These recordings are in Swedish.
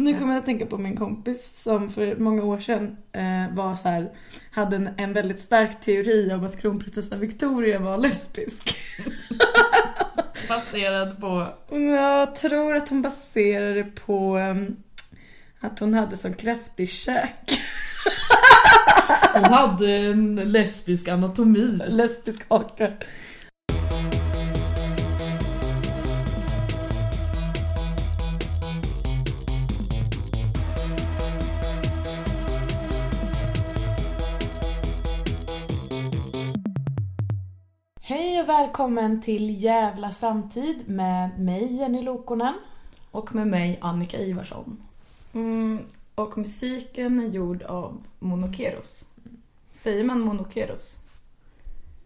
Nu kommer jag att tänka på min kompis som för många år sedan eh, var så här, hade en, en väldigt stark teori om att kronprinsessan Victoria var lesbisk. Baserad på... Jag tror att hon baserade på um, att hon hade sån kraftig käk. Hon hade en lesbisk anatomi. Lesbisk haka. Välkommen till Jävla samtid med mig Jenny Lokonen. Och med mig Annika Ivarsson. Mm, och musiken är gjord av Monokeros. Säger man Monokeros?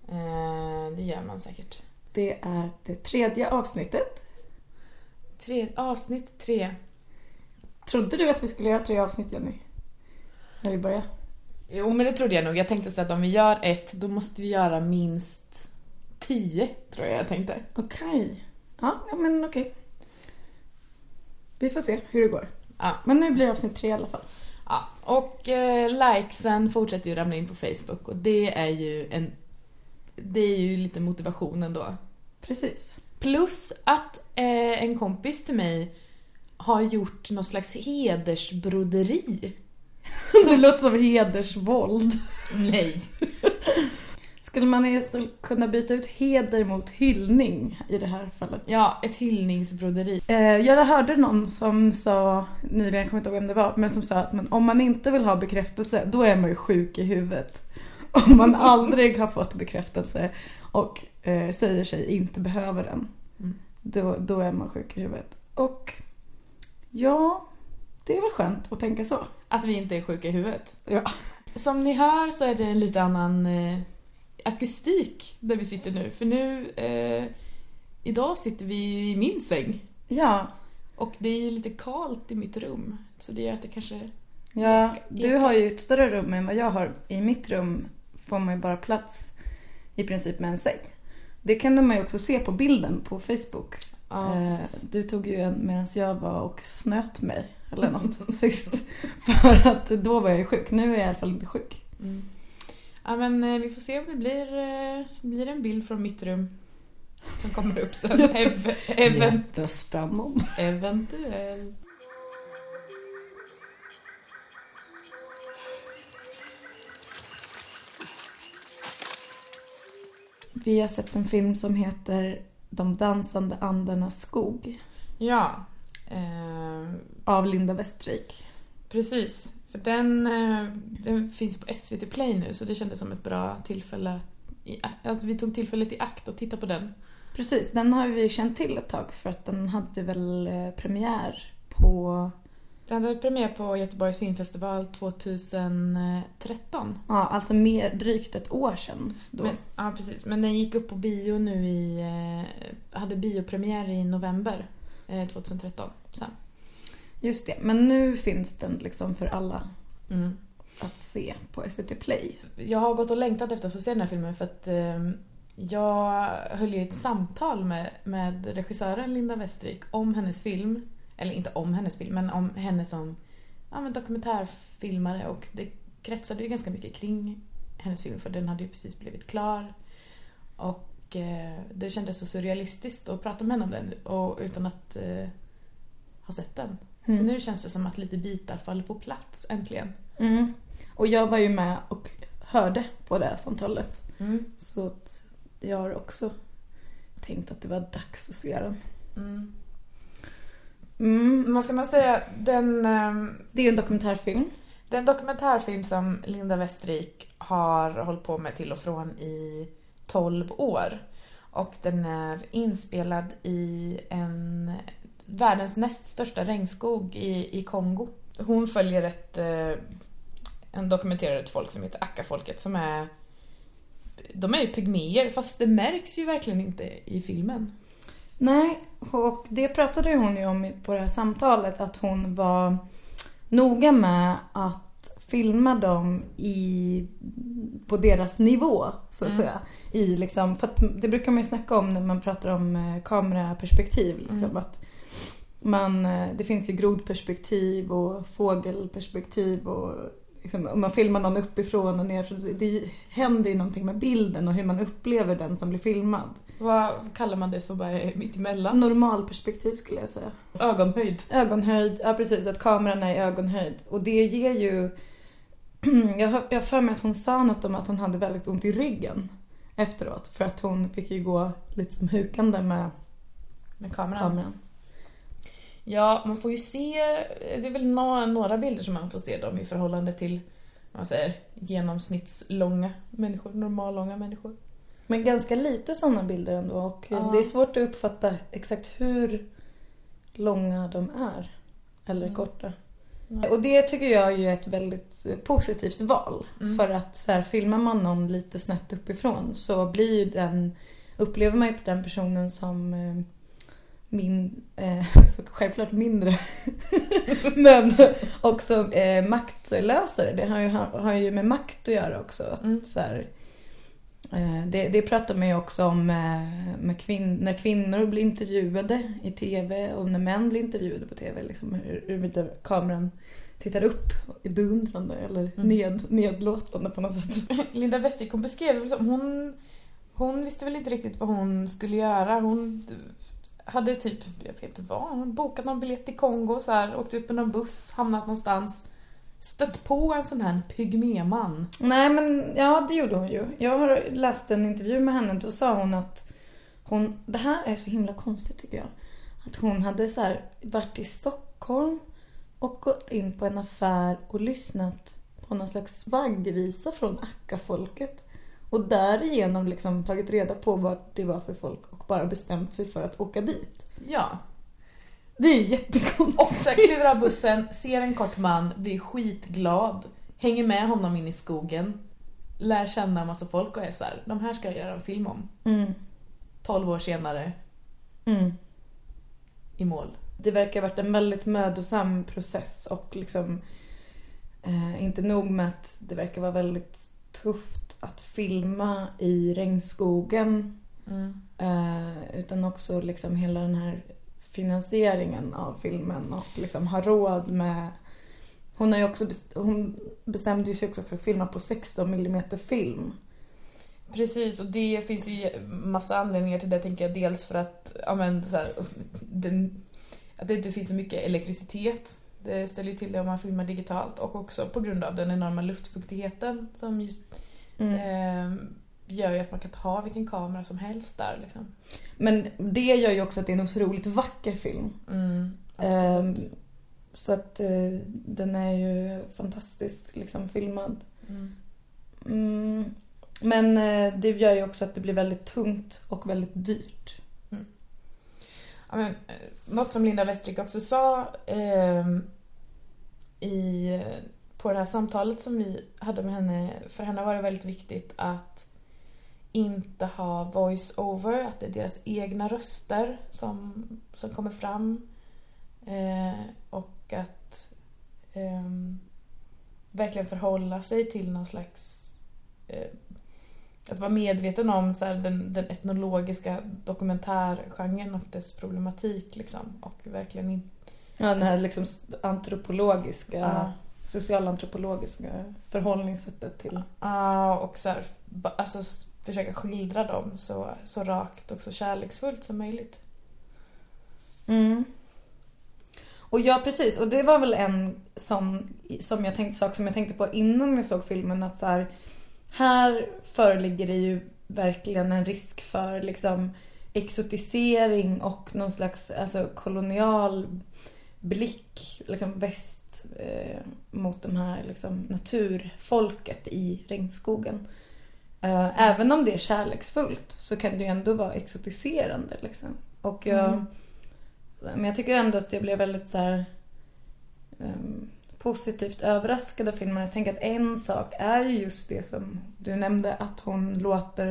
Eh, det gör man säkert. Det är det tredje avsnittet. Tre, avsnitt tre. Trodde du att vi skulle göra tre avsnitt Jenny? När vi började? Jo men det trodde jag nog. Jag tänkte så att om vi gör ett då måste vi göra minst tio tror jag jag tänkte. Okej. Ja, ja men okej. Vi får se hur det går. Ja. Men nu blir det avsnitt tre i alla fall. Ja, och eh, likesen fortsätter ju ramla in på Facebook och det är ju en... Det är ju lite motivationen då. Precis. Plus att eh, en kompis till mig har gjort någon slags hedersbroderi. Det låter som hedersvåld. Nej. Skulle man kunna byta ut heder mot hyllning i det här fallet? Ja, ett hyllningsbroderi. Eh, Jag hörde någon som sa, nyligen, jag kommer inte ihåg vem det var, men som sa att men om man inte vill ha bekräftelse, då är man ju sjuk i huvudet. Om man aldrig har fått bekräftelse och eh, säger sig inte behöva den, Mm. då, då är man sjuk i huvudet. Och ja, det är väl skönt att tänka så. Att vi inte är sjuka i huvudet. Ja. Som ni hör så är det en lite annan eh, akustik där vi sitter nu. För nu, eh, idag sitter vi i min säng. Ja, Och det är ju lite kallt i mitt rum. Så det gör att det kanske... ja du har ju ett större rum än vad jag har. I mitt rum får man ju bara plats i princip med en säng. Det kunde man ju också se på bilden på Facebook. Ja, Eh, du tog ju en medan jag var och snöt mig eller något sist. För att då var jag ju sjuk. Nu är jag i alla fall inte sjuk. Mm. Ja men eh, vi får se om det blir, eh, blir en bild från mitt rum. Som kommer upp sen. Jättes- Ev- Jättespännande. eventuellt. Vi har sett en film som heter De dansande andarnas skog Ja. Eh, av Linda Westrik. precis. För den, eh, den finns på SVT Play nu så det kändes som ett bra tillfälle. I, alltså vi tog tillfället i akt att titta på den. Precis, den har vi känt till ett tag för att den hade väl eh, premiär på, Den hade premiär på Göteborgs filmfestival 2013. ja alltså mer drygt ett år sedan då. Men, ja, precis. Men den gick upp på bio nu i... Eh, hade biopremiär i november eh, 2013. Sen. Just det, men nu finns den liksom för alla Mm. att se på SVT Play. Jag har gått och längtat efter att få se den här filmen för att eh, jag höll ju ett samtal med, med regissören Linda Westrik om hennes film. Eller inte om hennes film, men om henne som ja, men dokumentärfilmare och det kretsade ju ganska mycket kring hennes film för den hade ju precis blivit klar. Och eh, det kändes så surrealistiskt att prata med henne om den och, utan att eh, ha sett den. Så Mm. nu känns det som att lite bitar faller på plats äntligen. Mm. Och jag var ju med och hörde på det här samtalet. Mm. Så att jag har också tänkt att det var dags att se den. Mm. Mm. Vad ska man säga? Den, ehm, Det är ju en dokumentärfilm. den dokumentärfilm som Linda Westrik har hållit på med till och från i 12 år. Och den är inspelad i en världens näst största regnskog i, i Kongo. Hon följer ett, eh, en dokumenterar ett folk som heter Akka-folket som är de är ju pygméer fast det märks ju verkligen inte i filmen. Nej, och det pratade ju hon ju om på det här samtalet att hon var noga med att filma dem i, på deras nivå så att Mm. säga. I liksom, för det brukar man ju snacka om när man pratar om eh, kameraperspektiv. Liksom, Mm. att man, eh, det finns ju grodperspektiv och fågelperspektiv och liksom, om man filmar någon uppifrån och ner så det händer ju någonting med bilden och hur man upplever den som blir filmad. Vad kallar man det som bara är mitt emellan? Normalperspektiv skulle jag säga. Ögonhöjd. Ögonhöjd, ja precis, att kameran är i ögonhöjd. Och det ger ju... jag har jag har för mig att hon sa något om att hon hade väldigt ont i ryggen efteråt. För att hon fick ju gå lite som hukande med Med kameran. kameran. Ja, man får ju se, det är väl några, bilder som man får se dem i förhållande till, man säger, genomsnittslånga människor, normallånga människor. Men ganska lite sådana bilder ändå och Ja. det är svårt att uppfatta exakt hur långa de är. Eller Mm. korta. Nej. Och det tycker jag är ju ett väldigt positivt val. Mm. För att så här, filmar man någon lite snett uppifrån så blir ju den, upplever man ju den personen som eh, min, eh, så självklart mindre, men också eh, maktlösare. Det har ju, har ju med makt att göra också. Att, Mm. så här, eh, det, det pratar man ju också om med, med kvin, när kvinnor blir intervjuade i TV och när män blir intervjuade på TV. Liksom, hur, hur kameran tittar upp i beundrande eller Mm. ned, nedlåtande på något sätt. Linda Westig hon beskrev det som, hon, hon visste väl inte riktigt vad hon skulle göra. Hon hade typ, jag vet inte vad, bokat någon biljett till Kongo så här, åkt upp med någon buss, hamnat någonstans. Stött på en sån här pygméman. Nej men ja det gjorde hon ju. Jag har läst en intervju med henne. Då sa hon att hon, det här är så himla konstigt tycker jag. Att hon hade så här varit i Stockholm och gått in på en affär och lyssnat på någon slags vaggvisa från Akka-folket. Och därigenom liksom tagit reda på vad det var för folk och bara bestämt sig för att åka dit. Ja. Det är ju jättekonstigt. Och så kliver av bussen, ser en kort man, blir skitglad, hänger med honom in i skogen, lär känna en massa folk och är så här, de här ska jag göra en film om. Mm. 12 år senare, Mm. i mål. Det verkar ha varit en väldigt mödosam process och liksom eh, inte nog med att det verkar vara väldigt tufft att filma i regnskogen Mm. eh, utan också liksom hela den här finansieringen av filmen och liksom ha råd med hon, har ju också best- hon bestämde sig också för att filma på 16 mm film. Precis, och det finns ju massa anledningar till det tänker jag. Dels för att, ja men så här, den, att det inte finns så mycket elektricitet. Det ställer ju till det om man filmar digitalt och också på grund av den enorma luftfuktigheten som just, Mm. eh, gör ju att man kan ha vilken kamera som helst där liksom. Men det gör ju också att det är en otroligt vacker film. Mm. Ehm, så att eh, den är ju fantastiskt liksom filmad. Mm. Mm. Men eh, det gör ju också att det blir väldigt tungt och väldigt dyrt. Ja, men, eh, något som Linda Westrik också sa ehm, i, på det här samtalet som vi hade med henne, för henne var det väldigt viktigt att inte ha voice-over, att det är deras egna röster som, som kommer fram. Eh, och att ehm, verkligen förhålla sig till någon slags eh, att vara medveten om så här, den, den etnologiska dokumentärgenren och dess problematik. Liksom. Och verkligen inte... Ja, det här liksom antropologiska, Ja. Socialantropologiska förhållningssättet till. Ja, och så här, alltså, försöka skildra dem så, så rakt och så kärleksfullt som möjligt. Mm. Och ja, precis. Och det var väl en sån som jag tänkte, sak som jag tänkte på innan jag såg filmen. Att så här, här föreligger det ju verkligen en risk för liksom exotisering och någon slags alltså, kolonial blick liksom väst eh, mot de här liksom, naturfolket i regnskogen. Eh, även om det är kärleksfullt så kan det ju ändå vara exotiserande. Liksom. Och jag, Mm. Men jag tycker ändå att jag blev väldigt så här, ehm, positivt överraskad av filmen. Jag tänker att en sak är ju just det som du nämnde att hon låter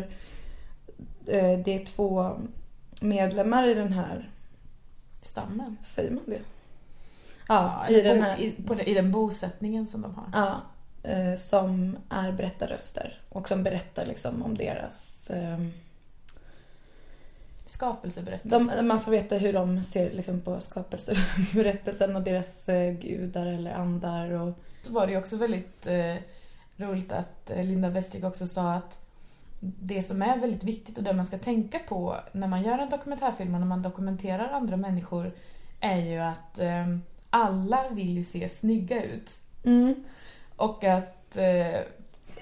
eh, det är två medlemmar i den här, Stammen. säger man det? Ja, i den här. I, på, I den bosättningen som de har. Ja, eh, som är berättarröster och som berättar liksom om deras eh, skapelseberättelse. De, man får veta hur de ser liksom, på skapelseberättelsen och deras eh, gudar eller andar. Och... Så var det ju också väldigt eh, roligt att eh, Linda Westrig också sa att det som är väldigt viktigt och det man ska tänka på när man gör en dokumentärfilm och när man dokumenterar andra människor är ju att eh, alla vill ju se snygga ut. Mm. Och att eh,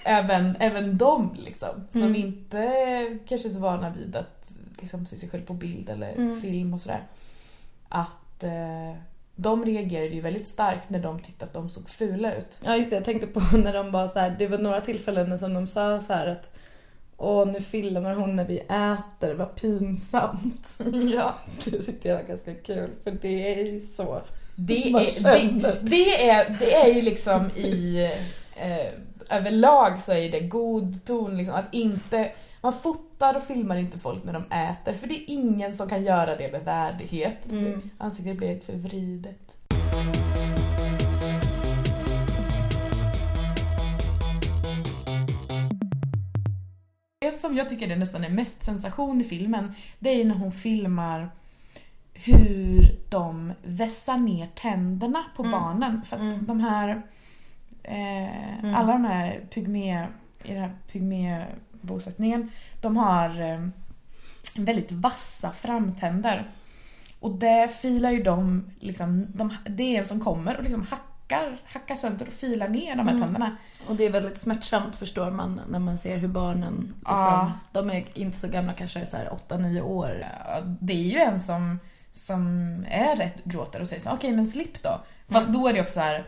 även, även de liksom, som Mm. inte kanske är så vana vid att liksom, se sig själv på bild eller Mm. film och sådär. Att eh, de reagerade ju väldigt starkt när de tyckte att de såg fula ut. Ja just det, jag tänkte på när de bara så här, det var några tillfällen som de sa så här att Åh nu filmar hon när vi äter, vad pinsamt. ja. Det tyckte jag var ganska kul för det är ju så. Det är, det, det, är, det är ju liksom i... Eh, överlag så är det god ton liksom att inte... Man fotar och filmar inte folk när de äter för det är ingen som kan göra det med värdighet. Mm. Ansiktet blir lite för vridet. Det som jag tycker är nästan är mest sensation i filmen, det är ju när hon filmar hur de vässar ner tänderna på Mm. barnen. För att Mm. de här, eh, Mm. alla de här pygmé, i den här pygmébosättningen, de har eh, väldigt vassa framtänder. Och det filar ju de, liksom, de, det är en som kommer och liksom hackar, hackar sönder och filar ner de här Mm. tänderna. Och det är väldigt smärtsamt förstår man när man ser hur barnen, liksom, Ja. de är inte så gamla, kanske så här 8-9 år. Ja, Det är ju en som, som är rätt gråter och säger så okej men slipp då. Fast då är det också så här.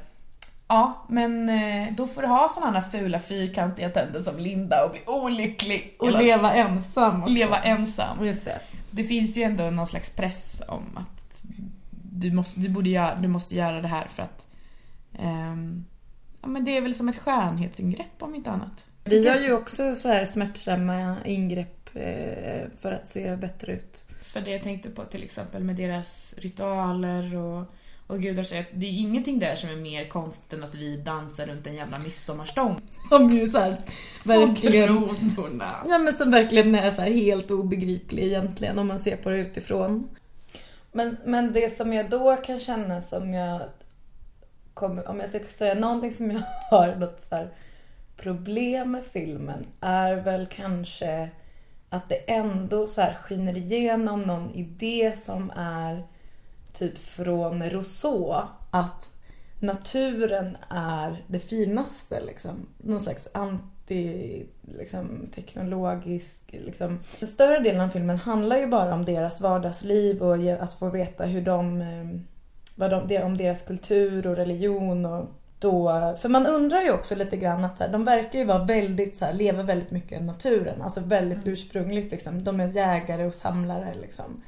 Ja, men eh, då får du ha sådana här fula fyrkantiga tänder som Linda och bli olycklig. Och leva ensam också. leva ensam. Just det. Det finns ju ändå någon slags press om att du måste, du borde göra, du måste göra det här för att ehm, Ja men det är väl som ett skönhetsingrepp om inte annat. Vi gör ju också så här smärtsamma ingrepp för att se bättre ut. För det jag tänkte på till exempel med deras ritualer och, och gudar säger att det är ingenting där som är mer konstigt än att vi dansar runt en jävla midsommarstång. Som ju så här, verkligen... grodorna. Ja men som verkligen är så helt obegriplig egentligen om man ser på det utifrån. Men, men det som jag då kan känna som jag kommer, om jag ska säga någonting som jag har något så här problem med filmen är väl kanske att det ändå så här skiner igenom någon idé som är typ från Rousseau att naturen är det finaste liksom. Någon slags anti, liksom, teknologisk, liksom. Den större delen av filmen handlar ju bara om deras vardagsliv och att få veta hur de, eh, vad de, om deras kultur och religion och då, för man undrar ju också lite grann att så här, de verkar ju vara väldigt så här, lever väldigt mycket i naturen, alltså väldigt ursprungligt liksom. De är jägare och samlare liksom.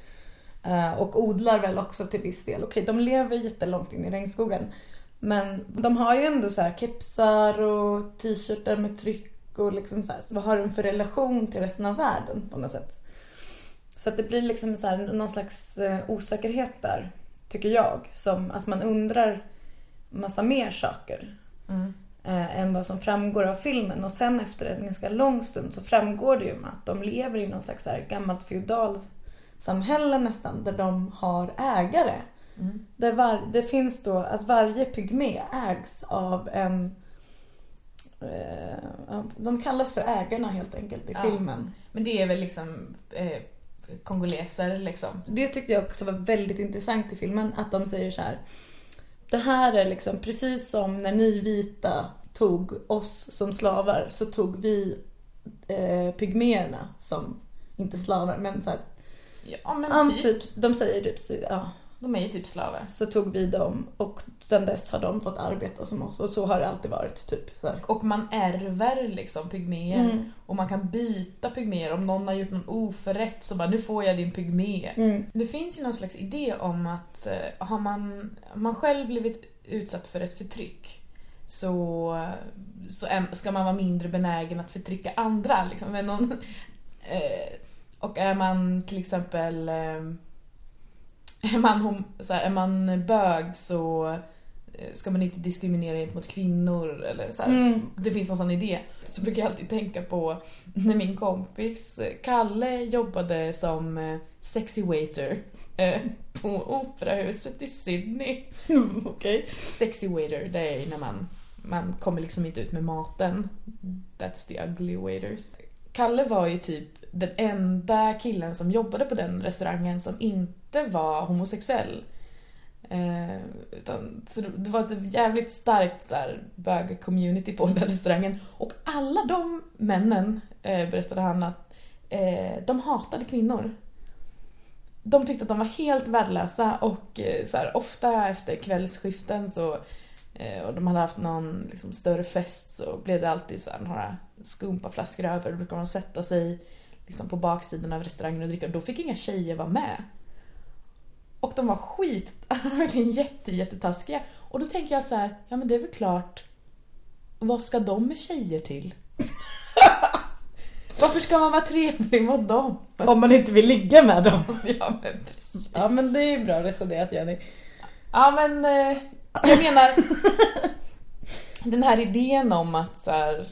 Eh, Och odlar väl också till viss del. Okej, de lever jättelångt in i regnskogen. Men de har ju ändå så här kepsar och t-shirtar med tryck och liksom så här. Så vad har de för relation till resten av världen på något sätt? Så att det blir liksom så här någon slags eh, osäkerhet där, tycker jag. Som, alltså man undrar massa mer saker Mm. eh, än vad som framgår av filmen. Och sen efter en ganska lång stund så framgår det ju att de lever i någon slags så här gammalt feodalsamhälle nästan, där de har ägare. Mm. Där var, det finns då att varje pygmé ägs av en... Eh, de kallas för ägarna helt enkelt i Ja. filmen. Men det är väl liksom eh, kongoleser liksom. Det tyckte jag också var väldigt intressant i filmen, att de säger så här. Det här är liksom precis som när ni vita tog oss som slavar så tog vi eh, pygméerna som, inte slavar men så här, Ja men typ. typ, de säger typ ja, De är ju typ slavar. så tog vi dem och sen dess har de fått arbeta som oss och så har det alltid varit typ så här. Och man ärver liksom pygméer. Mm. Och man kan byta pygméer. Om någon har gjort någon oförrätt så bara nu får jag din pygmé. Mm. Det finns ju någon slags idé om att eh, har man, har man själv blivit utsatt för ett förtryck så, så ska man vara mindre benägen att förtrycka andra. Liksom. Men någon, eh, och är man till exempel eh, är man, hom- så här, är man bög så eh, ska man inte diskriminera gentemot kvinnor eller så. Mm. Det finns någon sån idé. Så brukar jag alltid tänka på när min kompis eh, Kalle jobbade som eh, sexy waiter på operahuset i Sydney. Okej. Sexy waiter, det är när man, man kommer liksom inte ut med maten. That's the ugly waiters. Kalle var ju typ den enda killen som jobbade på den restaurangen som inte var homosexuell. Eh, utan, så det, det var ett jävligt starkt bög-community på den restaurangen. Och alla de männen, eh, berättade han, att eh, de hatade kvinnor. De tyckte att de var helt värdelösa och eh, så här, ofta efter kvällsskiften så eh, och de hade haft någon liksom, större fest så blev det alltid så här, några skumpaflaskor över. Då brukade de sätta sig liksom, på baksidan av restaurangen och dricka. Då fick inga tjejer vara med. Och de var skit, verkligen jätte, jättetaskiga. Och då tänker jag så här, ja men det är väl klart. Vad ska de med tjejer till? Varför ska man vara trevlig mot dem? Om man inte vill ligga med dem. Ja men precis. Ja men det är bra resonerat Jenny. Ja men eh, jag menar den här idén om att så här,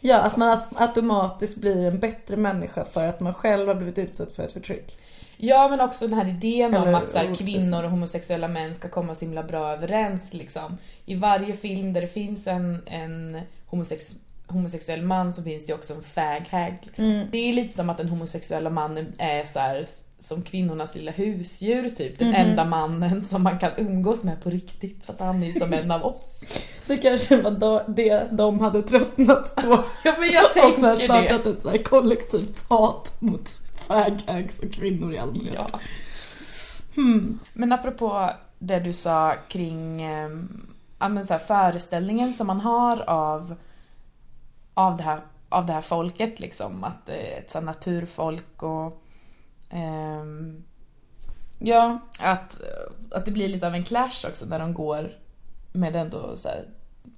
Ja, att man aut- automatiskt blir en bättre människa för att man själv har blivit utsatt för ett förtryck. Ja men också den här idén om Eller att så här, kvinnor och homosexuella män ska komma så himla bra överens liksom. I varje film där det finns en, en homosex, homosexuell man så finns det ju också en fag hag. Liksom. Mm. Det är lite som att den homosexuella mannen är så här, som kvinnornas lilla husdjur typ. Den Mhm. enda mannen som man kan umgås med på riktigt för att han är ju som en av oss. Det kanske var då, det de hade tröttnat på. Ja men jag och så här tänker startat det. ett så här kollektivt hat mot faghags och kvinnor i allmänhet. Ja. Hmm. Men apropå det du sa kring eh, ja, men så här, föreställningen som man har av, av, det här, av det här folket liksom. Att är ett så här, naturfolk och ehm, Ja, att, att det blir lite av en clash också när de går med ändå så här,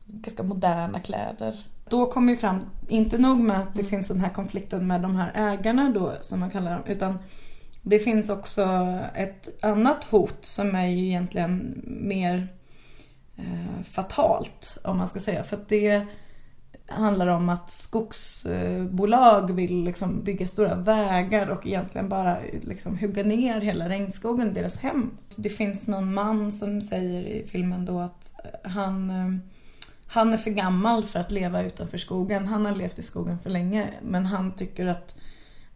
ganska moderna kläder. Då kommer ju fram, inte nog med att det finns den här konflikten med de här ägarna då som man kallar dem, utan det finns också ett annat hot som är ju egentligen mer eh, fatalt om man ska säga. För att det handlar om att skogsbolag vill liksom bygga stora vägar och egentligen bara liksom hugga ner hela regnskogen, deras hem. Det finns någon man som säger i filmen då att han eh, han är för gammal för att leva utanför skogen. Han har levt i skogen för länge. Men han tycker att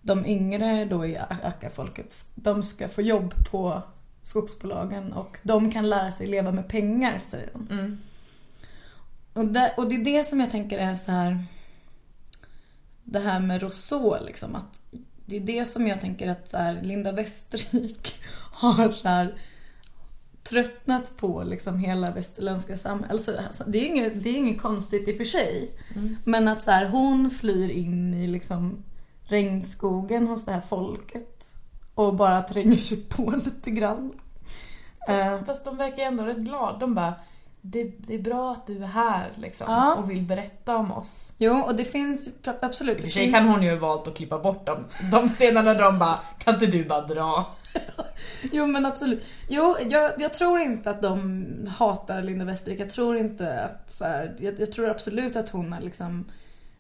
de yngre då i Akka-folket, de ska få jobb på skogsbolagen och de kan lära sig leva med pengar, säger de. Mm. Och, där, och det är det som jag tänker är så här. Det här med Rousseau liksom. Att det är det som jag tänker att så här, Linda Westervik har så här tröttnat på liksom hela västerländska samhället. Alltså, alltså, det, är inget, det är inget konstigt i och för sig. Mm. Men att så här, hon flyr in i liksom regnskogen hos det här folket. Och bara tränger sig på lite grann. Fast, fast de verkar ändå rätt glada. De bara, det, det är bra att du är här liksom Ja. och vill berätta om oss. jo, och det finns absolut. I och för sig kan hon ju ha valt att klippa bort dem. De scenerna där de bara, kan inte du bara dra? Jo men absolut. Jo, jag, jag tror inte att de hatar Linda Westervik. Jag tror inte att så här, jag, jag tror absolut att hon har liksom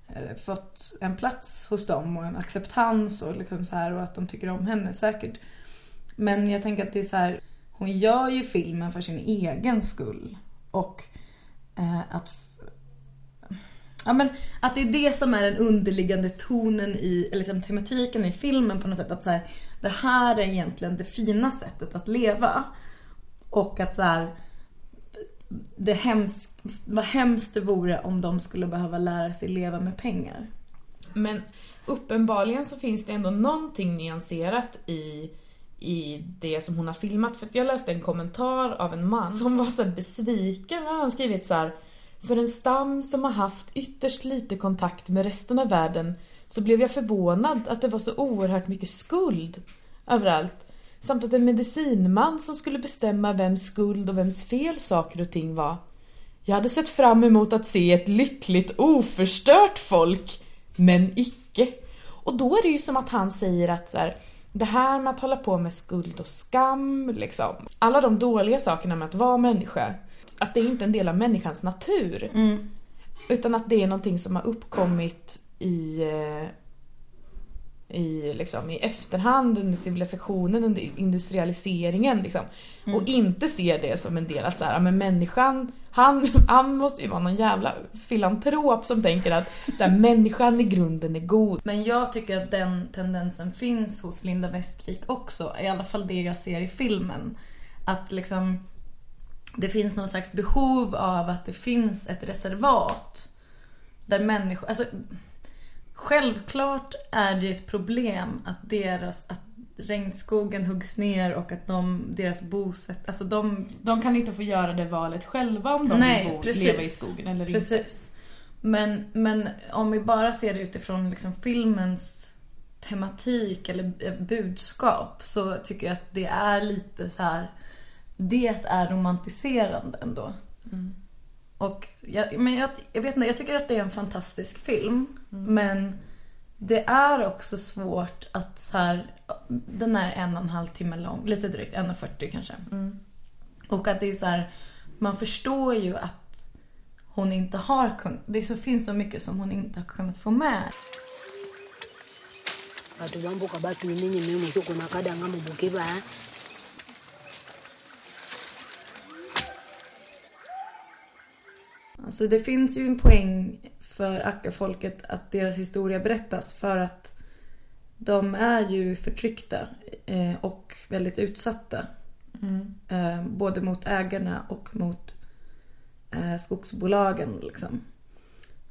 eh, fått en plats hos dem och en acceptans och liksom så här och att de tycker om henne säkert. Men jag tänker att det är så här, hon gör ju filmen för sin egen skull. Och eh, att Ja men att det är det som är den underliggande tonen i, eller liksom tematiken i filmen på något sätt. Att så här, det här är egentligen det fina sättet att leva. Och att så här, det hemskt, vad hemskt det vore om de skulle behöva lära sig leva med pengar. Men uppenbarligen så finns det ändå någonting nyanserat i, i det som hon har filmat. För att jag läste en kommentar av en man som var så besviken. Han har skrivit så här. För en stam som har haft ytterst lite kontakt med resten av världen så blev jag förvånad att det var så oerhört mycket skuld överallt. Samt att en medicinman som skulle bestämma vems skuld och vems fel saker och ting var. Jag hade sett fram emot att se ett lyckligt oförstört folk, men icke. Och då är det ju som att han säger att så här, det här med att hålla på med skuld och skam, liksom. Alla de dåliga sakerna med att vara människa. att det är inte är en del av människans natur. Mm. Utan att det är någonting som har uppkommit i, eh, i, liksom, i efterhand under civilisationen, under industrialiseringen. Liksom. Mm. Och inte se det som en del att så här, men människan, han, han måste ju vara någon jävla filantrop som tänker att så här, människan i grunden är god. Men jag tycker att den tendensen finns hos Linda Westrik också. I alla fall det jag ser i filmen. Att liksom det finns någon slags behov av att det finns ett reservat. Där människor, alltså Självklart är det ett problem att deras, att regnskogen huggs ner och att de, deras bosätt, alltså de De kan inte få göra det valet själva om de Nej, vill bo, precis. leva i skogen eller inte. Precis. Men, men om vi bara ser det utifrån liksom filmens tematik eller eh, budskap så tycker jag att det är lite så här. Det är romantiserande ändå. Mm. Och jag, men jag, jag vet inte, jag tycker att det är en fantastisk film. Men det är också svårt att så här, den är en och en halv timme lång, lite drygt, 1.40 kanske. Mm. Och att det är så här, man förstår ju att hon inte har kunnat, det så, finns så mycket som hon inte har kunnat få med. Alltså det finns ju en poäng för Akka-folket att deras historia berättas för att de är ju förtryckta eh, och väldigt utsatta. Mm. Eh, både mot ägarna och mot eh, skogsbolagen. Liksom.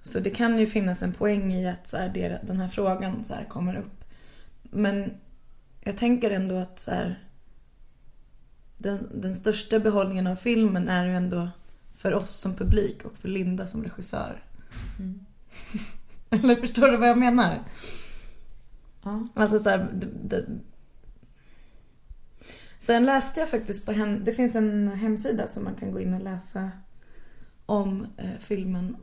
Så det kan ju finnas en poäng i att så här, den här frågan så här, kommer upp. Men jag tänker ändå att så här, den, den största behållningen av filmen är ju ändå för oss som publik och för Linda som regissör. Mm. Eller förstår du vad jag menar? Ja. Alltså så här, det, det... Sen läste jag faktiskt på hem... Det finns en hemsida som man kan gå in och läsa om eh, filmen.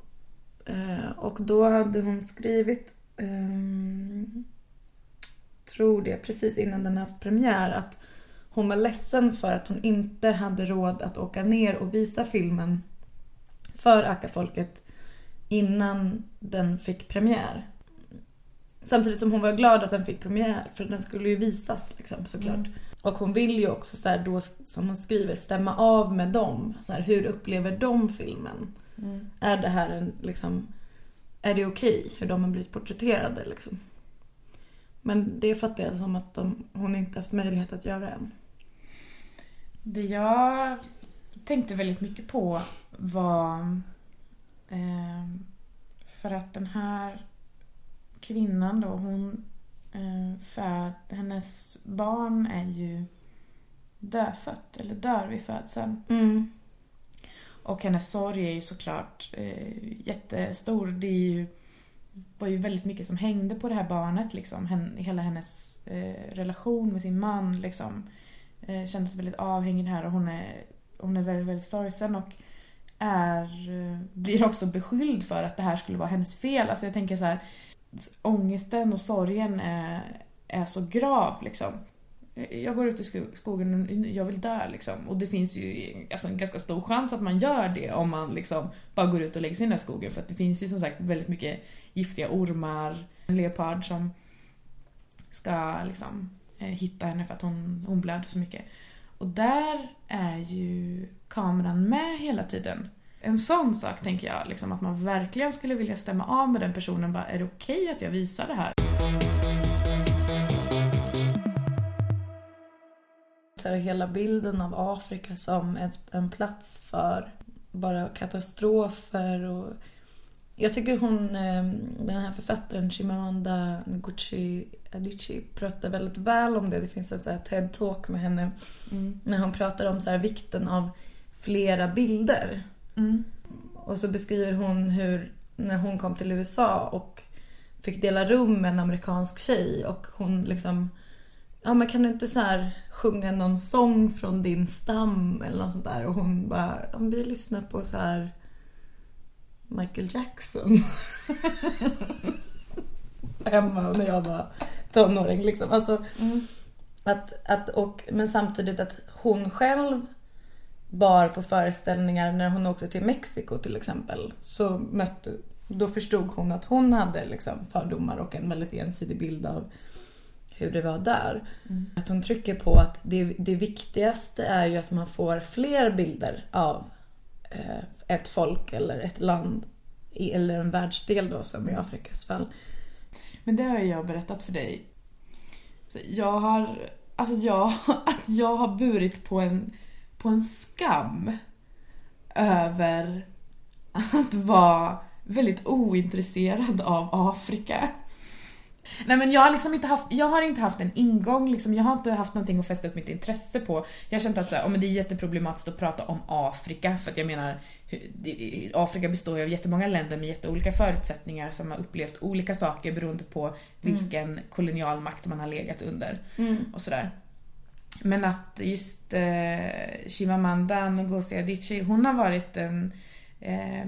Eh, och då hade hon skrivit, ehm, tror det, precis innan den haft premiär att hon var ledsen för att hon inte hade råd att åka ner och visa filmen för Akka-folket innan den fick premiär. Samtidigt som hon var glad att den fick premiär för den skulle ju visas liksom, såklart. Mm. Och hon vill ju också så här, då, som hon skriver, stämma av med dem. Så här, hur upplever de filmen? Mm. Är det här en liksom, är det okej hur de har blivit porträtterade liksom? Men det fattar jag som att de, hon inte haft möjlighet att göra än. Det jag tänkte väldigt mycket på var eh, för att den här kvinnan då, hon eh, föd, hennes barn är ju dödfött, eller dör vid födseln. Mm. Och hennes sorg är ju såklart eh, jättestor. Det är ju, var ju väldigt mycket som hängde på det här barnet. Liksom. Hen, hela hennes eh, relation med sin man liksom, eh, sig väldigt avhängig här och hon är, hon är väldigt, väldigt sorgsen och är, eh, blir också beskylld för att det här skulle vara hennes fel. Alltså jag tänker så här, ångesten och sorgen är, är så grav liksom. Eh, jag går ut i skogen och jag vill dö liksom. Och det finns ju alltså, en ganska stor chans att man gör det om man liksom bara går ut och lägger sig i den här skogen. För att det finns ju som sagt väldigt mycket giftiga ormar, en leopard som ska liksom Eh, hitta henne för att hon, hon blöder så mycket. Och där är ju kameran med hela tiden. En sån sak tänker jag, liksom, att man verkligen skulle vilja stämma av med den personen. Bara, är det okej att jag visar det här? Så här, hela bilden av Afrika som ett, en plats för bara katastrofer och jag tycker hon, eh, den här författaren Chimamanda Ngozi Adichie pratar väldigt väl om det. Det finns här TED-talk med henne Mm. när hon pratar om så här vikten av flera bilder. Mm. Och så beskriver hon hur när hon kom till USA och fick dela rum med en amerikansk tjej och hon liksom Ja men kan du inte så här sjunga någon sång från din stam eller något sånt där och hon bara om vi lyssnar på så här Michael Jackson. Hemma när jag var tonåring liksom. Alltså, Mm. att, att, och, men samtidigt att hon själv bar på föreställningar när hon åkte till Mexiko till exempel. Så mötte, då förstod hon att hon hade liksom fördomar och en väldigt ensidig bild av hur det var där. Mm. Att hon trycker på att det, det viktigaste är ju att man får fler bilder av eh, ett folk eller ett land eller en världsdel då som i Afrikas fall. Men det har ju jag berättat för dig. Jag har, alltså jag, att jag har burit på en, på en skam över att vara väldigt ointresserad av Afrika. Nej men jag har liksom inte haft, jag har inte haft en ingång, liksom, jag har inte haft någonting att fästa upp mitt intresse på. Jag har känt att så här, oh, men det är jätteproblematiskt att prata om Afrika för att jag menar, Afrika består ju av jättemånga länder med jätteolika förutsättningar som har upplevt olika saker beroende på vilken kolonialmakt man har legat under och sådär. Men att just eh, Chimamanda Ngozi Adichie, hon har varit en... Eh,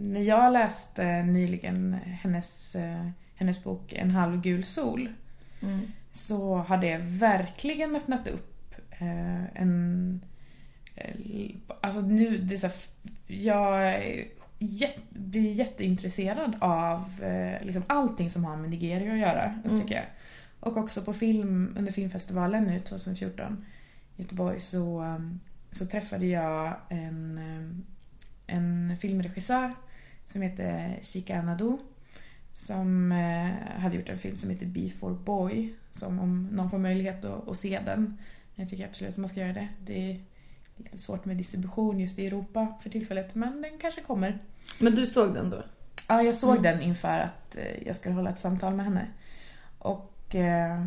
när jag läste nyligen hennes, eh, hennes bok En halv gul sol så har det verkligen öppnat upp eh, en... eh, Alltså nu, det är så här, jag jät, blir jätteintresserad av eh, liksom allting som har med Nigeria att göra, upptäcker jag. Och också på film, under filmfestivalen nu 2014 i Göteborg så, um, så träffade jag en, um, en filmregissör som heter Chika Anadou. Som eh, hade gjort en film som heter Before Boy. Som om någon får möjlighet att, att se den. Jag tycker absolut att man ska göra det. Det är lite svårt med distribution just i Europa för tillfället men den kanske kommer. Men du såg den då? Ja, jag såg Mm. den inför att eh, jag skulle hålla ett samtal med henne. Och eh,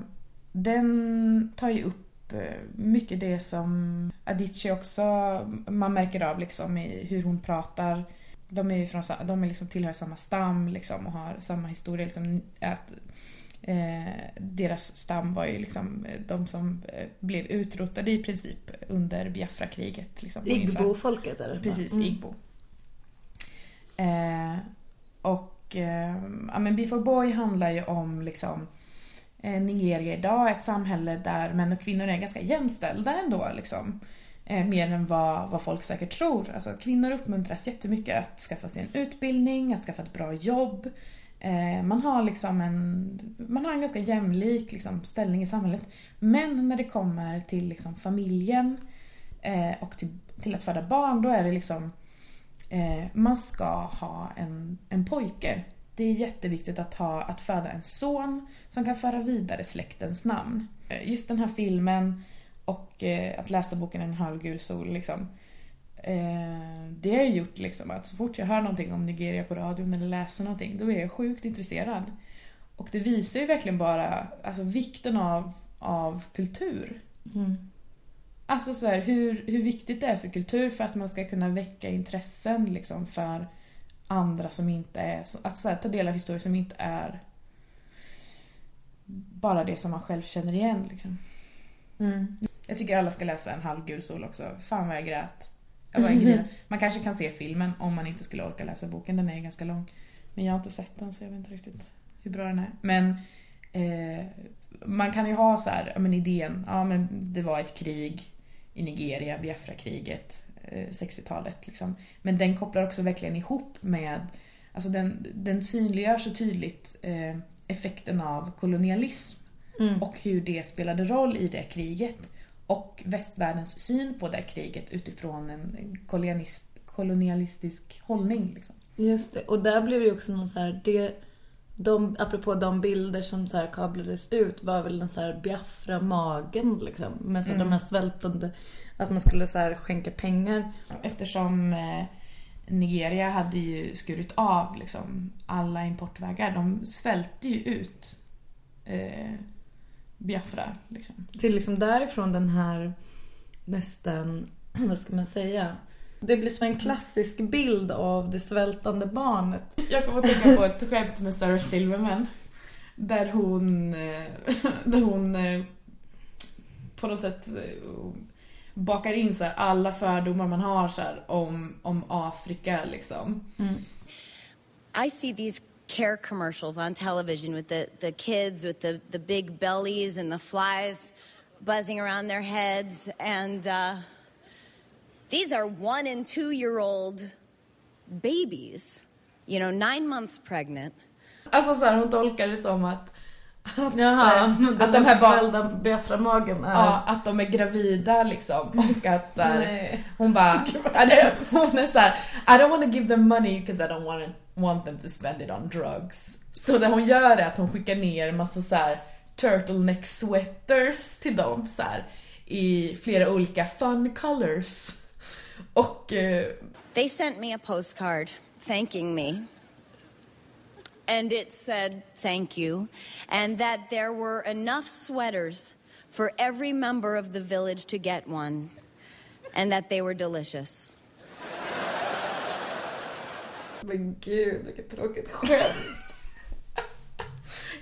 den tar ju upp eh, mycket det som Adichie också, man märker av liksom i hur hon pratar. De är ju från, de är liksom tillhör samma stam liksom och har samma historia. Liksom, att, eh, deras stam var ju liksom eh, de som eh, blev utrotade i princip under Biafra-kriget. Liksom. Igbo-folket är det? Precis, Mm. Igbo. Eh, och eh, ja, men Before Boy handlar ju om liksom eh, Nigeria idag, ett samhälle där män och kvinnor är ganska jämställda ändå. Liksom. Eh, mer än vad, vad folk säkert tror. Alltså, kvinnor uppmuntras jättemycket att skaffa sig en utbildning, att skaffa ett bra jobb. Eh, man, har liksom en, man har en ganska jämlik liksom, ställning i samhället. Men när det kommer till liksom, familjen eh, och till, till att föda barn, då är det liksom eh, man ska ha en, en pojke. Det är jätteviktigt att, ha, att föda en son som kan föra vidare släktens namn. Eh, just den här filmen och eh, att läsa boken En halv gul sol liksom. Eh, det har ju gjort liksom att så fort jag hör någonting om Nigeria på radion eller läser någonting, då är jag sjukt intresserad. Och det visar ju verkligen bara alltså, vikten av, av kultur. Mm. Alltså så här, hur, hur viktigt det är för kultur för att man ska kunna väcka intressen liksom för andra som inte är... Att så här, ta del av historier som inte är bara det som man själv känner igen. Liksom. Mm. Jag tycker alla ska läsa En halv gul sol också. Fan vad jag grät. Jag grina. Man kanske kan se filmen om man inte skulle orka läsa boken. Den är ganska lång. Men jag har inte sett den så jag vet inte riktigt hur bra den är. Men eh, man kan ju ha så här, men idén, ja men det var ett krig i Nigeria, Biafra-kriget, eh, 60-talet liksom. Men den kopplar också verkligen ihop med, alltså den, den synliggör så tydligt eh, effekten av kolonialism Mm. och hur det spelade roll i det kriget. Och västvärldens syn på det kriget utifrån en en kolonialist, kolonialistisk hållning. Liksom. Just det. Och där blev det också någon så här... Det, de, apropå de bilder som så här kablades ut var väl den så här Biafra-magen liksom. Med så Mm. de här svältande... Att man skulle så här skänka pengar. Eftersom eh, Nigeria hade ju skurit av liksom, alla importvägar. De svälte ju ut eh, Biafra. Liksom. Det är liksom därifrån den här nästan, vad ska man säga? Det blir som en klassisk bild av det svältande barnet. Jag kommer att tänka på ett skämt med Sarah Silverman. Där hon, eh, där hon eh, på något sätt eh, bakar in så här alla fördomar man har så här om, om Afrika liksom. I see these care commercials on television with the, the kids with the, the big bellies and the flies buzzing around their heads. And uh, These are one and two year old babies, you know, nine months pregnant. Alltså så här, hon tolkar det som att att, Jaha, eh, att de här barnen uppsvällda Biafra-magen är... Ja, att de är gravida liksom och att så här, Nej. hon bara, ja, det- hon är såhär I don't want to give them money because I don't want, want them to spend it on drugs. Så det hon gör är att hon skickar ner massa så här turtleneck sweaters till dem så här i flera olika fun colors. Och eh, They sent me a postcard thanking me. And it said, thank you. And that there were enough sweaters for every member of the village to get one. And that they were delicious. Men gud, vilket tråkigt skämt.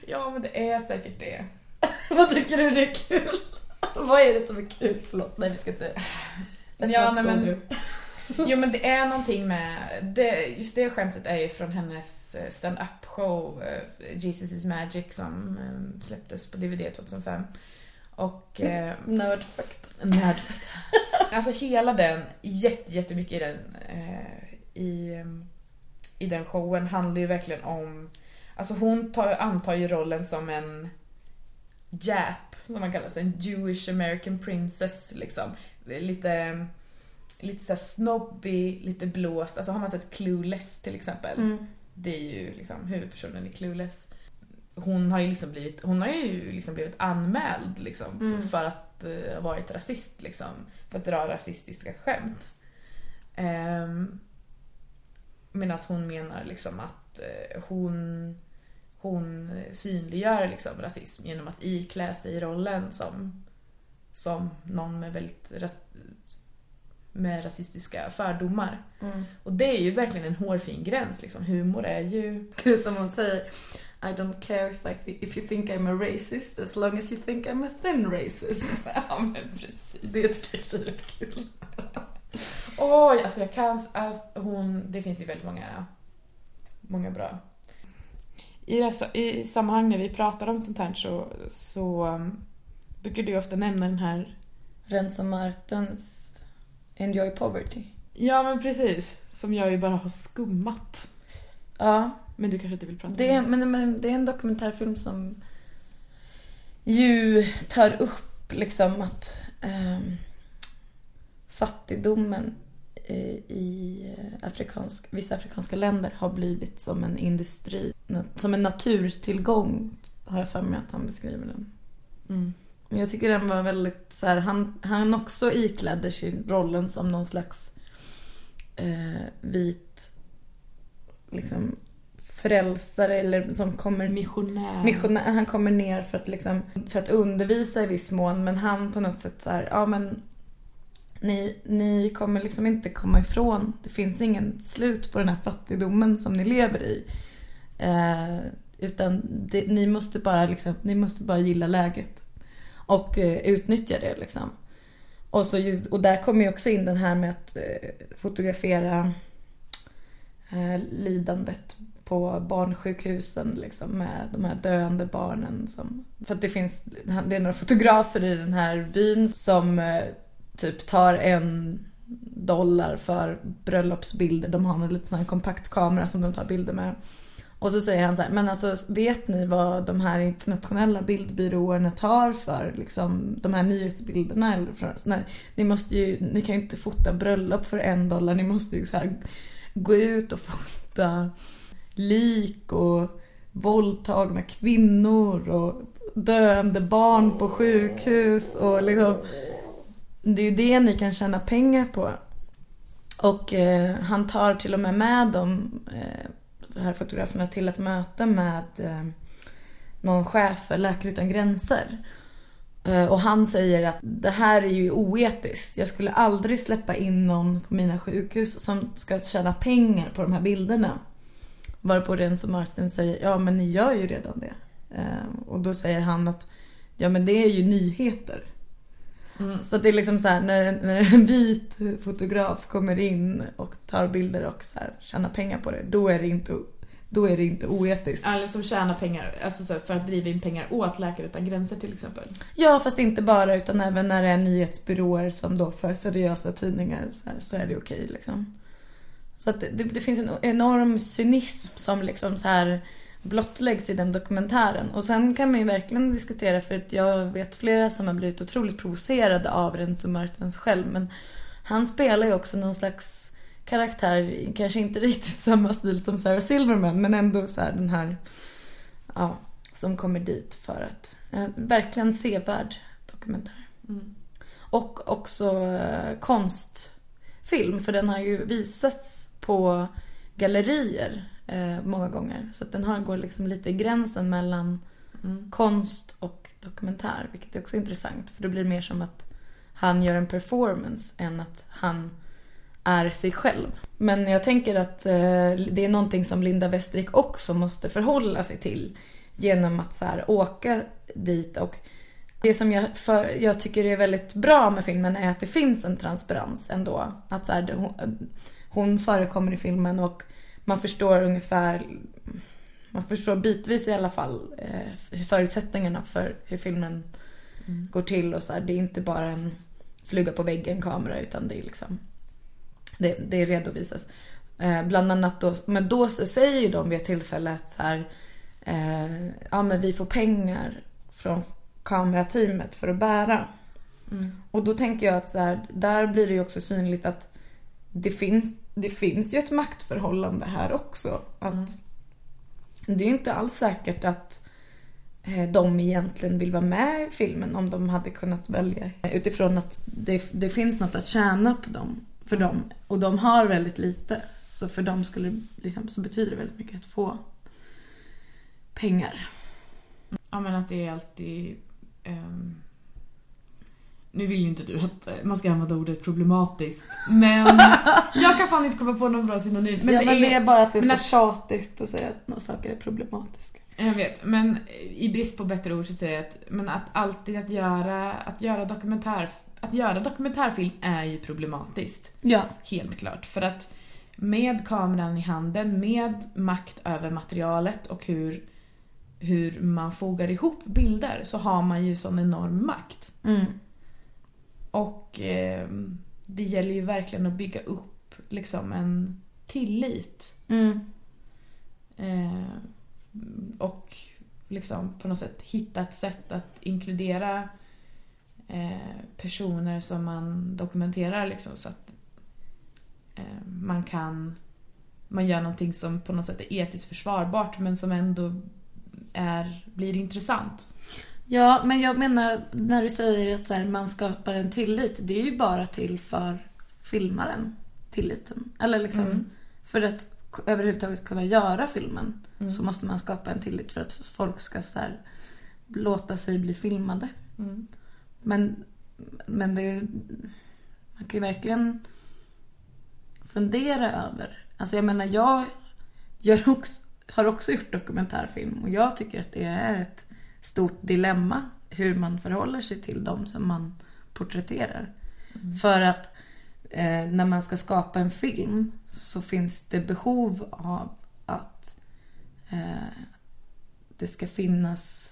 ja men det är säkert det. Vad tycker du det är kul? Vad är det som är kul? Förlåt, nej vi ska inte... Ja, nej, men, jo men det är någonting med, det, just det skämtet är ju från hennes eh, stand-up show eh, Jesus is Magic som eh, släpptes på DVD 2005. Och eh, Nördfakta. Nördfakta. alltså hela den, jätte, jättemycket i den, eh, i, eh, i den showen handlar ju verkligen om, alltså hon tar, antar ju rollen som en Jap, som man kallar sig, en Jewish American princess liksom. Lite, lite såhär snobby, lite blåst. Alltså har man sett Clueless till exempel. Mm. Det är ju liksom huvudpersonen i Clueless. Hon har ju liksom blivit, hon har ju liksom blivit anmäld liksom Mm. för att uh, ha varit rasist liksom. För att dra rasistiska skämt. Um, Medan hon menar liksom att eh, hon, hon synliggör liksom rasism genom att iklä sig i rollen som, som någon med väldigt med rasistiska fördomar. Mm. Och det är ju verkligen en hårfin gräns liksom. Humor är ju... Som hon säger, I don't care if, I if you think I'm a racist as long as you think I'm a thin racist. ja men precis. Det tycker jag är kul. Oj, alltså jag kan... Alltså, hon, det finns ju väldigt många, många bra. I, dessa, I sammanhang när vi pratar om sånt här så, så um, brukar du ofta nämna den här... Rensa Martens Enjoy Poverty. Ja men precis. Som jag ju bara har skummat. Ja, Men du kanske inte vill prata det, om det? men, men det är en dokumentärfilm som ju tar upp liksom att ehm, fattigdomen i, i afrikansk, vissa afrikanska länder har blivit som en industri, som en naturtillgång har jag för mig att han beskriver den. Mm. Men jag tycker den var väldigt så här, han, han också iklädde sig rollen som någon slags eh, vit liksom frälsare eller som kommer Missionär. missionär. Han kommer ner för att liksom, för att undervisa i viss mån men han på något sätt så här, ja men ni, ni kommer liksom inte komma ifrån, det finns ingen slut på den här fattigdomen som ni lever i. Eh, utan det, ni måste bara liksom, ni måste bara gilla läget. Och eh, utnyttja det liksom. Och, så just, och där kommer ju också in den här med att eh, fotografera eh, lidandet på barnsjukhusen liksom med de här döende barnen. Som, för att det finns, det är några fotografer i den här byn som eh, typ tar en dollar för bröllopsbilder. De har en liten sån här kompaktkamera som de tar bilder med. Och så säger han så här, men alltså vet ni vad de här internationella bildbyråerna tar för liksom, de här nyhetsbilderna? Eller för, nej, ni, måste ju, ni kan ju inte fota bröllop för en dollar, ni måste ju så här, gå ut och fota lik och våldtagna kvinnor och döende barn på sjukhus och liksom det är ju det ni kan tjäna pengar på. Och eh, han tar till och med med de eh, här fotograferna till ett möte med eh, någon chef för Läkare Utan Gränser. Eh, och han säger att det här är ju oetiskt. Jag skulle aldrig släppa in någon på mina sjukhus som ska tjäna pengar på de här bilderna. Varpå Renzo Martin säger, ja men ni gör ju redan det. Eh, och då säger han att, ja men det är ju nyheter. Mm. Så att det är liksom så här, när, när en vit fotograf kommer in och tar bilder och så här, tjänar pengar på det, då är det inte, då är det inte oetiskt. Eller som tjänar pengar, alltså så för att driva in pengar åt Läkare Utan Gränser till exempel. Ja, fast inte bara utan även när det är nyhetsbyråer som då för seriösa tidningar så, här, så är det okej liksom. Så att det, det finns en enorm cynism som liksom så här blottläggs i den dokumentären. Och sen kan man ju verkligen diskutera för att jag vet flera som har blivit otroligt provocerade av Renzo Martens själv. Men han spelar ju också någon slags karaktär, kanske inte riktigt samma stil som Sarah Silverman men ändå så här den här, ja, som kommer dit för att, eh, verkligen sevärd dokumentär. Mm. Och också eh, konstfilm för den har ju visats på gallerier eh, många gånger. Så den har, går liksom lite i gränsen mellan Mm. konst och dokumentär. Vilket är också intressant för då blir det mer som att han gör en performance än att han är sig själv. Men jag tänker att eh, det är någonting som Linda Westrik också måste förhålla sig till genom att så här, åka dit och det som jag, för, jag tycker är väldigt bra med filmen är att det finns en transparens ändå. Att så här, hon, hon förekommer i filmen och man förstår ungefär, man förstår bitvis i alla fall eh, förutsättningarna för hur filmen Mm. går till och så här. Det är inte bara en fluga på väggen kamera utan det är liksom det, det redovisas. Eh, bland annat då, men då så säger ju de vid ett tillfälle att så här, eh, ja men vi får pengar från kamerateamet för att bära. Mm. Och då tänker jag att så här, där blir det ju också synligt att det finns, det finns ju ett maktförhållande här också. Att Mm. Det är ju inte alls säkert att eh, de egentligen vill vara med i filmen om de hade kunnat välja. Utifrån att det, det finns något att tjäna på dem, för dem. Och de har väldigt lite. Så för dem skulle liksom, så betyder det väldigt mycket att få pengar. Ja men att det är alltid... ehm, nu vill ju inte du att man ska använda ordet problematiskt. Men jag kan fan inte komma på någon bra synonym. Men, ja, men det är bara att det är så att- tjatigt att säga att några saker är problematiska. Jag vet, men i brist på bättre ord så säger jag att, men att alltid att göra, att göra dokumentär, att göra dokumentärfilm är ju problematiskt. Ja. Helt klart. För att med kameran i handen, med makt över materialet och hur, hur man fogar ihop bilder så har man ju sån enorm makt. Mm. Och eh, det gäller ju verkligen att bygga upp liksom en tillit. Mm. Eh, och liksom på något sätt hitta ett sätt att inkludera eh, personer som man dokumenterar liksom så att eh, man kan man gör någonting som på något sätt är etiskt försvarbart men som ändå är, blir intressant. Ja, men jag menar när du säger att så här, man skapar en tillit. Det är ju bara till för filmaren. Tilliten. Eller liksom Mm. för att överhuvudtaget kunna göra filmen. Mm. Så måste man skapa en tillit för att folk ska så här, låta sig bli filmade. Mm. Men, men det, man kan ju verkligen fundera över. Alltså jag menar jag gör också, har också gjort dokumentärfilm och jag tycker att det är ett stort dilemma hur man förhåller sig till dem som man porträtterar. För att eh, när man ska skapa en film så finns det behov av att eh, det ska finnas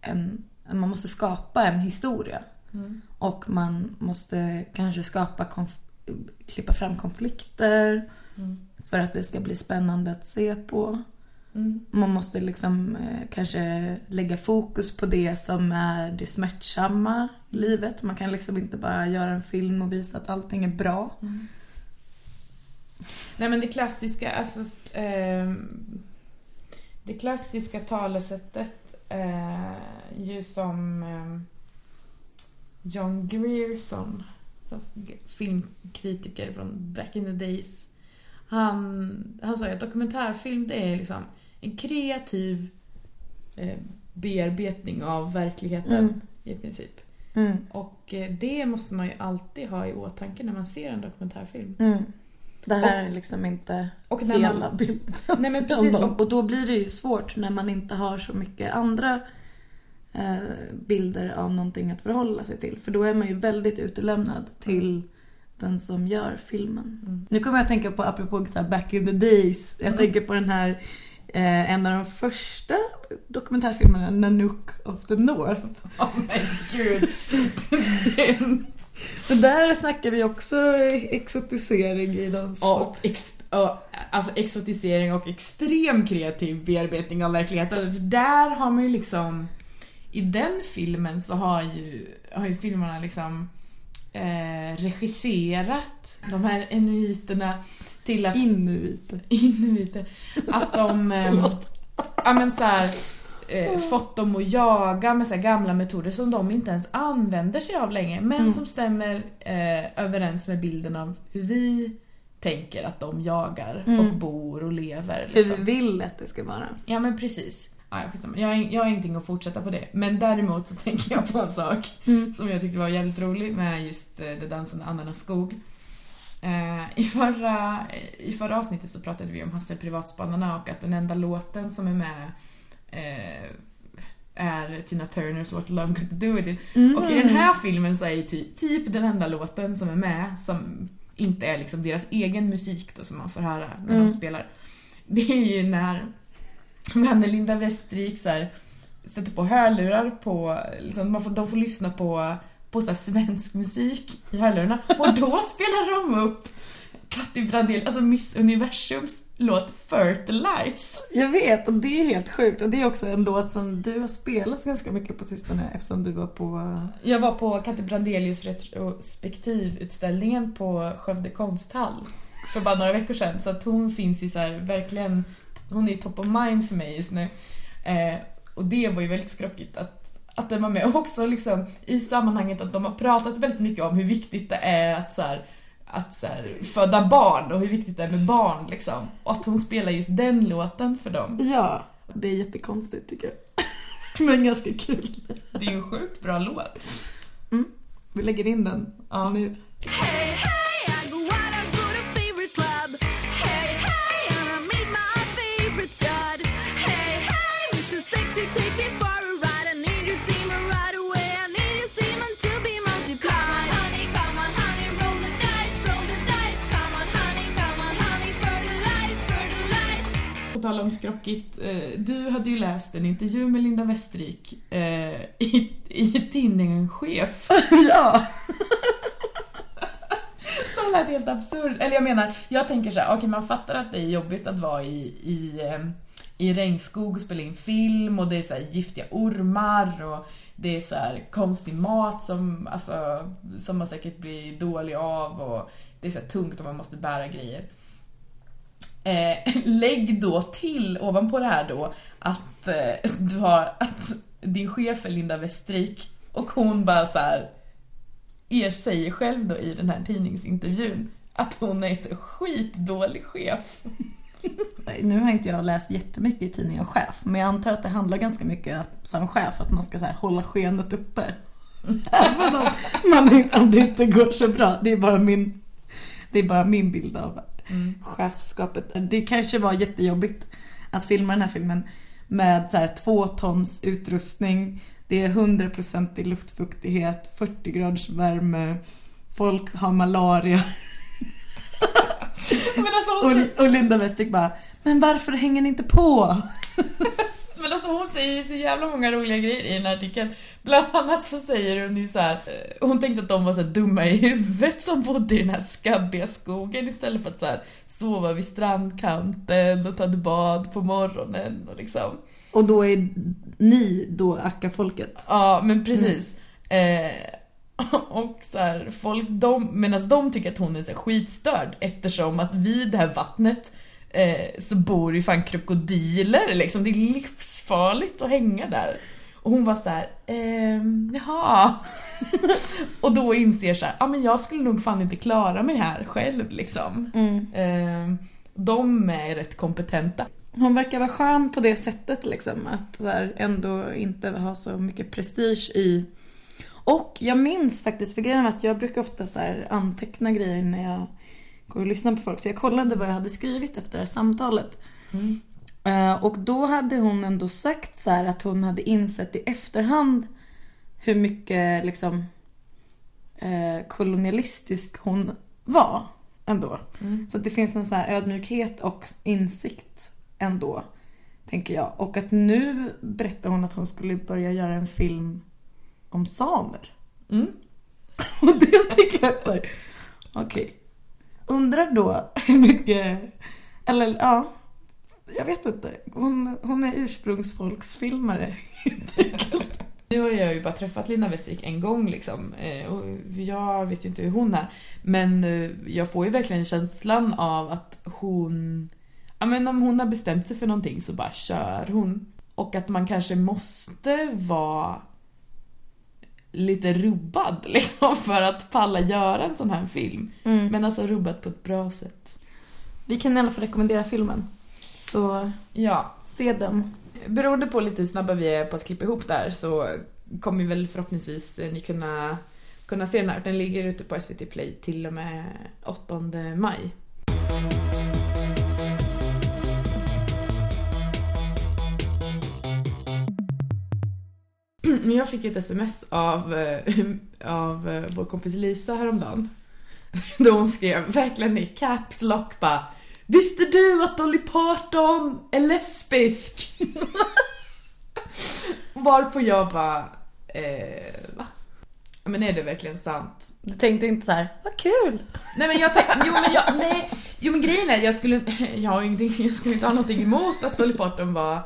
en, man måste skapa en historia. Mm. Och man måste kanske skapa konf- klippa fram konflikter Mm. för att det ska bli spännande att se på. Mm. Man måste liksom eh, kanske lägga fokus på det som är det smärtsamma i livet. Man kan liksom inte bara göra en film och visa att allting är bra. Nej men det klassiska, alltså ehm, det klassiska talesättet eh, ju som ehm, John Grierson, som filmkritiker från back in the days. Han, han sa att dokumentärfilm det är liksom en kreativ eh, bearbetning av verkligheten Mm. i princip. Mm. Och eh, det måste man ju alltid ha i åtanke när man ser en dokumentärfilm. Mm. Det här är liksom inte Och hela man, bilden. nej men precis, Och, och, och då blir det ju svårt när man inte har så mycket andra eh, bilder av någonting att förhålla sig till. För då är man ju väldigt utelämnad till den som gör filmen. Mm. Nu kommer jag att tänka på, apropå så här back in the days, jag Mm. tänker på den här eh, en av de första dokumentärfilmerna, Nanook of the North. Åh men gud. Den. Så där snackar vi också exotisering i någon Ja, och ex, alltså exotisering och extrem kreativ bearbetning av verkligheten. För där har man ju liksom... I den filmen så har ju, har ju filmerna liksom eh, regisserat de här inuiterna till att... inuiter. inuiter. Att de... Eh, ja men så här, eh, fått dem att jaga med så här gamla metoder som de inte ens använder sig av längre. Men Mm. som stämmer eh, överens med bilden av hur vi tänker att de jagar Mm. och bor och lever. Hur Liksom. vi vill att det ska vara. Ja men precis. Skitsamma. jag, har- jag har ingenting att fortsätta på det. Men däremot så tänker jag på en sak Mm. som jag tyckte var jävligt rolig med just eh, Det dansande andarnas skog. Eh, i, förra, I förra avsnittet så pratade vi om Hasse Privatspanarna och att den enda låten som är med eh, är Tina Turners What Love Got To Do With It. Mm. Och i den här filmen så är ju ty, typ den enda låten som är med som inte är liksom deras egen musik då som man får höra när Mm. de spelar. Det är ju när när Linda Westrik så här, sätter på hörlurar på, liksom, man får, de får lyssna på, på så svensk musik i hörlurarna och då spelar de upp Katti Brandel, alltså Miss Universums låt Fertilize. Jag vet och det är helt sjukt och det är också en låt som du har spelat ganska mycket på sistone eftersom du var på... Jag var på Katti Brandelius retrospektivutställningen på Skövde konsthall för bara några veckor sedan. Så att hon finns ju så här, verkligen, hon är ju top of mind för mig just nu. Eh, och det var ju väldigt skrockigt att, att den var med. Och också liksom i sammanhanget att de har pratat väldigt mycket om hur viktigt det är att så här, att så här, föda barn och hur viktigt det är med barn liksom. Och att hon spelar just den låten för dem. Ja, det är jättekonstigt tycker jag. Men ganska kul. Det är ju en sjukt bra låt. Vi lägger in den Ja. nu. Hey, hey, På tal om skrockigt, eh, du hade ju läst en intervju med Linda Westrik eh, i, i tidningen Chef. ja! Som lät helt absurd. Eller jag menar, jag tänker så här, okej man fattar att det är jobbigt att vara i, i, eh, i regnskog och spela in film och det är så här giftiga ormar och det är så konstig mat som, alltså, som man säkert blir dålig av och det är så tungt och man måste bära grejer. Eh, lägg då till ovanpå det här då att eh, du har att din chef är Linda Westrik och hon bara så här er säger själv då i den här tidningsintervjun att hon är så skitdålig chef. Nu har inte jag läst jättemycket i tidningen Chef, men jag antar att det handlar ganska mycket som chef att man ska så här, hålla skenet uppe. Även om, man, om det inte går så bra. Det är bara min, det är bara min bild av chefskapet. Det kanske var jättejobbigt att filma den här filmen med så här, två tons utrustning. Det är 100% i luftfuktighet, 40 graders värme, folk har malaria. Alltså, Och, och Linda Westrik bara, men varför hänger ni inte på? men alltså hon säger ju så jävla många roliga grejer i den här artikeln. Bland annat så säger hon ju så här, eh, hon tänkte att de var så dumma i huvudet som bodde i den här skabbiga skogen istället för att så här sova vid strandkanten och ta ett bad på morgonen och liksom. Och då är ni då Akka-folket? Ja, men precis. Eh, och så här, folk, de, medan de tycker att hon är så skitstörd eftersom att vid det här vattnet eh, så bor ju fan krokodiler liksom. Det är livsfarligt att hänga där. Och hon var så här, ehm, jaha. och då inser så här, ja men jag skulle nog fan inte klara mig här själv liksom. Eh, de är rätt kompetenta. Hon verkar vara skön på det sättet liksom. Att här, ändå inte ha så mycket prestige i... Och jag minns faktiskt, för grejen var att jag brukar ofta så anteckna grejer när jag går och lyssnar på folk. Så jag kollade vad jag hade skrivit efter det här samtalet. Eh, och då hade hon ändå sagt så här att hon hade insett i efterhand hur mycket liksom eh, kolonialistisk hon var ändå. Så att det finns någon så här ödmjukhet och insikt ändå. Tänker jag. Och att nu berättar hon att hon skulle börja göra en film om samer. Mm. Och det tycker jag är såhär, okej. Undrar då hur mycket, eller ja, jag vet inte. Hon, hon är ursprungsfolksfilmare. Nu har jag ju bara träffat Lina Westrik en gång liksom. Eh, och jag vet ju inte hur hon är. Men eh, jag får ju verkligen känslan av att hon... Ja men om hon har bestämt sig för någonting så bara kör hon. Och att man kanske måste vara lite rubbad liksom för att palla göra en sån här film. Mm. Men alltså rubbat på ett bra sätt. Vi kan i alla fall rekommendera filmen. Så Ja, se den. beroende på lite hur snabba vi är på att klippa ihop där så kommer väl förhoppningsvis eh, ni kunna, kunna se den här. Den ligger ute på SVT Play till och med 8 maj. Men Jag fick ett sms av, eh, av eh, vår kompis Lisa häromdagen. Då hon skrev verkligen i caps lock bara Visste du att Dolly Parton är lesbisk? Varpå jag bara, eh, va? Men är det verkligen sant? Du tänkte inte så här, vad kul! Nej men jag tänkte, jo men jag, nej, jo men grejen är jag skulle, jag har ingenting, jag skulle inte ha någonting emot att Dolly Parton var,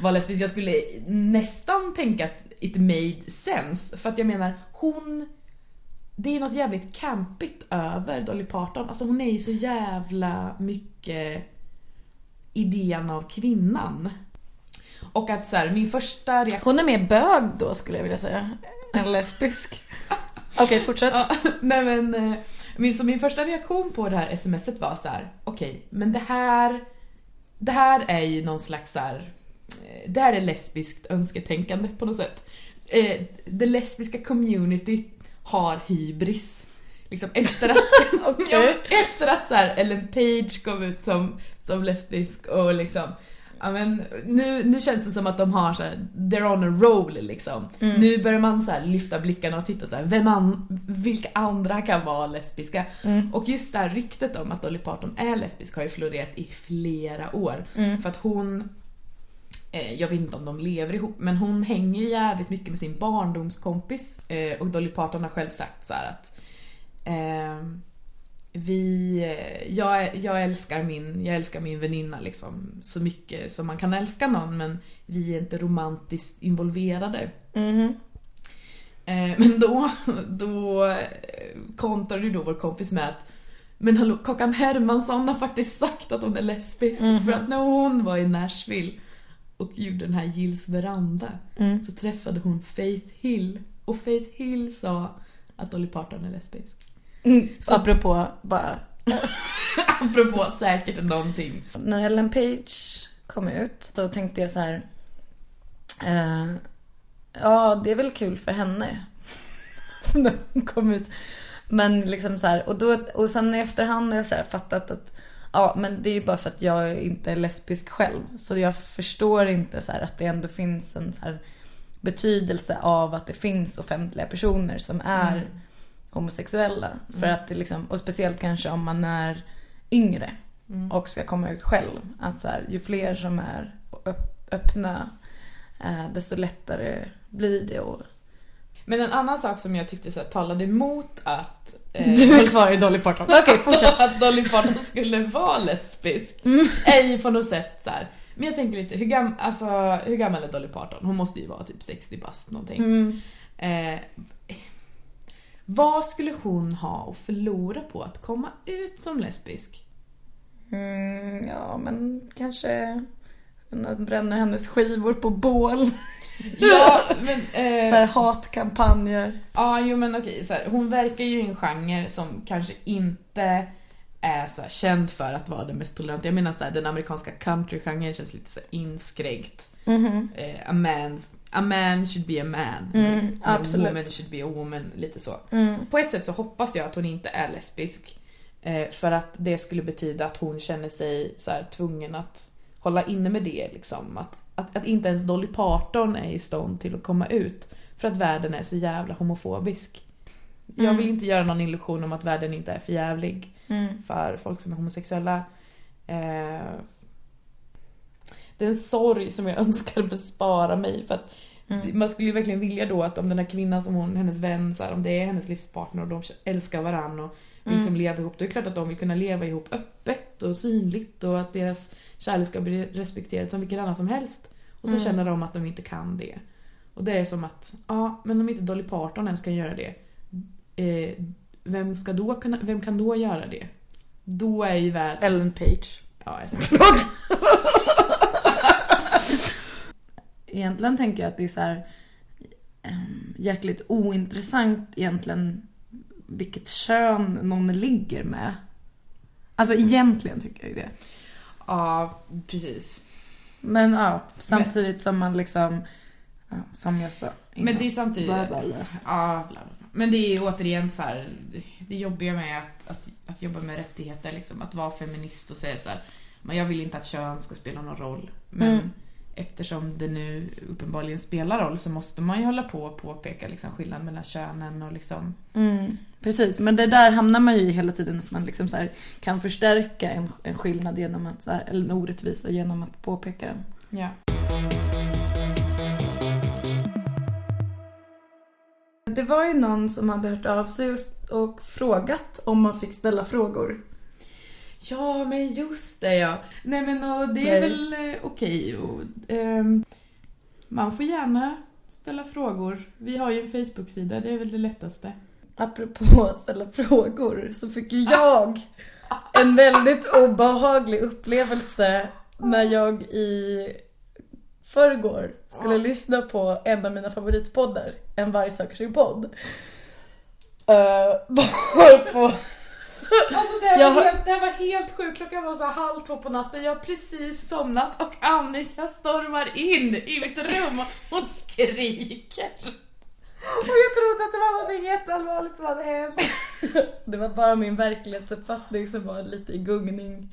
var lesbisk. Jag skulle nästan tänka att it made sense. För att jag menar, hon, det är något jävligt campigt över Dolly Parton. Alltså hon är ju så jävla mycket idén av kvinnan. Och att så här, min första reaktion Hon är mer bög då skulle jag vilja säga. Än lesbisk. Okej, fortsätt. Ja, nej men, eh, min, så min första reaktion på det här smset var så här: okej, men det här, det här är ju någon slags så här, eh, det här är lesbiskt önsketänkande på något sätt. Eh, det lesbiska community har hybris. Liksom efter att, Okej. ja, efter att så här Ellen Page kom ut som, som lesbisk och liksom Ja, men nu, nu känns det som att de har så här, they're on a roll liksom. Nu börjar man så här lyfta blickarna och titta så här, vem an, vilka andra kan vara lesbiska? Och just det här ryktet om att Dolly Parton är lesbisk har ju florerat i flera år. För att hon, eh, jag vet inte om de lever ihop, men hon hänger ju jävligt mycket med sin barndomskompis. Eh, och Dolly Parton har själv sagt så här att ehm, vi, eh, jag, jag, älskar min, jag älskar min väninna liksom så mycket som man kan älska någon men vi är inte romantiskt involverade. Mhm. Eh, men då, då eh, kontrade ju då vår kompis med att men hallå, Kakan Hermansson har faktiskt sagt att hon är lesbisk för att när hon var i Nashville och gjorde den här Gills veranda så träffade hon Faith Hill och Faith Hill sa att Dolly Parton är lesbisk. Mm. Apropå bara, Apropå säkert någonting. när Ellen Page kom ut så tänkte jag så här. Eh, ja, det är väl kul för henne. när hon kom ut. Men liksom så här, och, då, och sen i efterhand har jag så fattat att Ja, men det är ju bara för att jag inte är lesbisk själv. Så jag förstår inte så att det ändå finns en så här betydelse av att det finns offentliga personer som är homosexuella. För att det liksom, och speciellt kanske om man är yngre och ska komma ut själv. Att så här, ju fler som är öpp- öppna eh, desto lättare blir det. Och... Men en annan sak som jag tyckte så här, talade emot att eh, Du är kvar i Dolly Parton. Okej, fortsätt. att Dolly Parton skulle vara lesbisk är ju på något sätt så här. Men jag tänker lite, hur, gam, alltså, hur gammal är Dolly Parton? Hon måste ju vara typ 60 bast någonting. Mm. Eh, vad skulle hon ha att förlora på att komma ut som lesbisk? Mm, ja, men kanske bränna hennes skivor på bål. Ja, men... Så Eh, här hatkampanjer. Ja, jo men okej. Så här, hon verkar ju i en genre som kanske inte är så här, känd för att vara den mest toleranta. Jag menar så här, den amerikanska countrygenren känns lite så inskränkt. Eh, a, man's, a man should be a man. Mm. A woman should be a woman. Lite så. Mm. På ett sätt så hoppas jag att hon inte är lesbisk. Eh, för att det skulle betyda att hon känner sig så tvungen att hålla inne med det. Liksom. Att, att, att inte ens Dolly Parton är i stånd till att komma ut. För att världen är så jävla homofobisk. Jag vill inte göra någon illusion om att världen inte är för jävlig Mm. för folk som är homosexuella. Eh, det är en sorg som jag önskar bespara mig för att Mm. man skulle ju verkligen vilja då att om den här kvinnan som hon, hennes vän, så här, om det är hennes livspartner och de älskar varandra och vill liksom leva ihop, då är det klart att de vill kunna leva ihop öppet och synligt och att deras kärlek ska bli respekterad som vilken annan som helst. Och så Mm. känner de att de inte kan det. Och det är som att, ja, men om inte Dolly Parton ens kan göra det, eh, vem, ska då kunna, vem kan då göra det? Då är ju världen... Ellen Page. Ja, Förlåt! Egentligen tänker jag att det är så här um, jäkligt ointressant egentligen vilket kön någon ligger med. Alltså egentligen tycker jag ju det. ja, precis. Men ja, samtidigt som man liksom, ja, som jag sa Men det är samtidigt... Bla, bla, bla. Ja, men det är återigen så här, det- det jobbiga med att, att, att jobba med rättigheter, liksom, att vara feminist och säga så här, men jag vill inte att kön ska spela någon roll. Men Mm. Eftersom det nu uppenbarligen spelar roll så måste man ju hålla på och påpeka liksom, skillnaden mellan könen och liksom... Mm, precis, men det där hamnar man ju i hela tiden att man liksom så här kan förstärka en, en skillnad genom att, så här, eller en orättvisa genom att påpeka den. Ja. Det var ju någon som hade hört av sig just och frågat om man fick ställa frågor. Ja, men just det ja. Nej men och det är Nej. väl eh, okej och, ehm, Man får gärna ställa frågor. Vi har ju en Facebook-sida, det är väl det lättaste. Apropå att ställa frågor så fick ju jag en väldigt obehaglig upplevelse när jag i förrgår skulle lyssna på en av mina favoritpoddar, En varg söker sin podd. Uh, varpå Alltså det här, Jag var helt, det var helt sjukt, klockan var så här halv två på natten, jag har precis somnat och Annika stormar in i mitt rum och skriker. Och jag trodde att det var någonting jätteallvarligt som hade hänt. Det var bara min verklighetsuppfattning som var lite i gungning.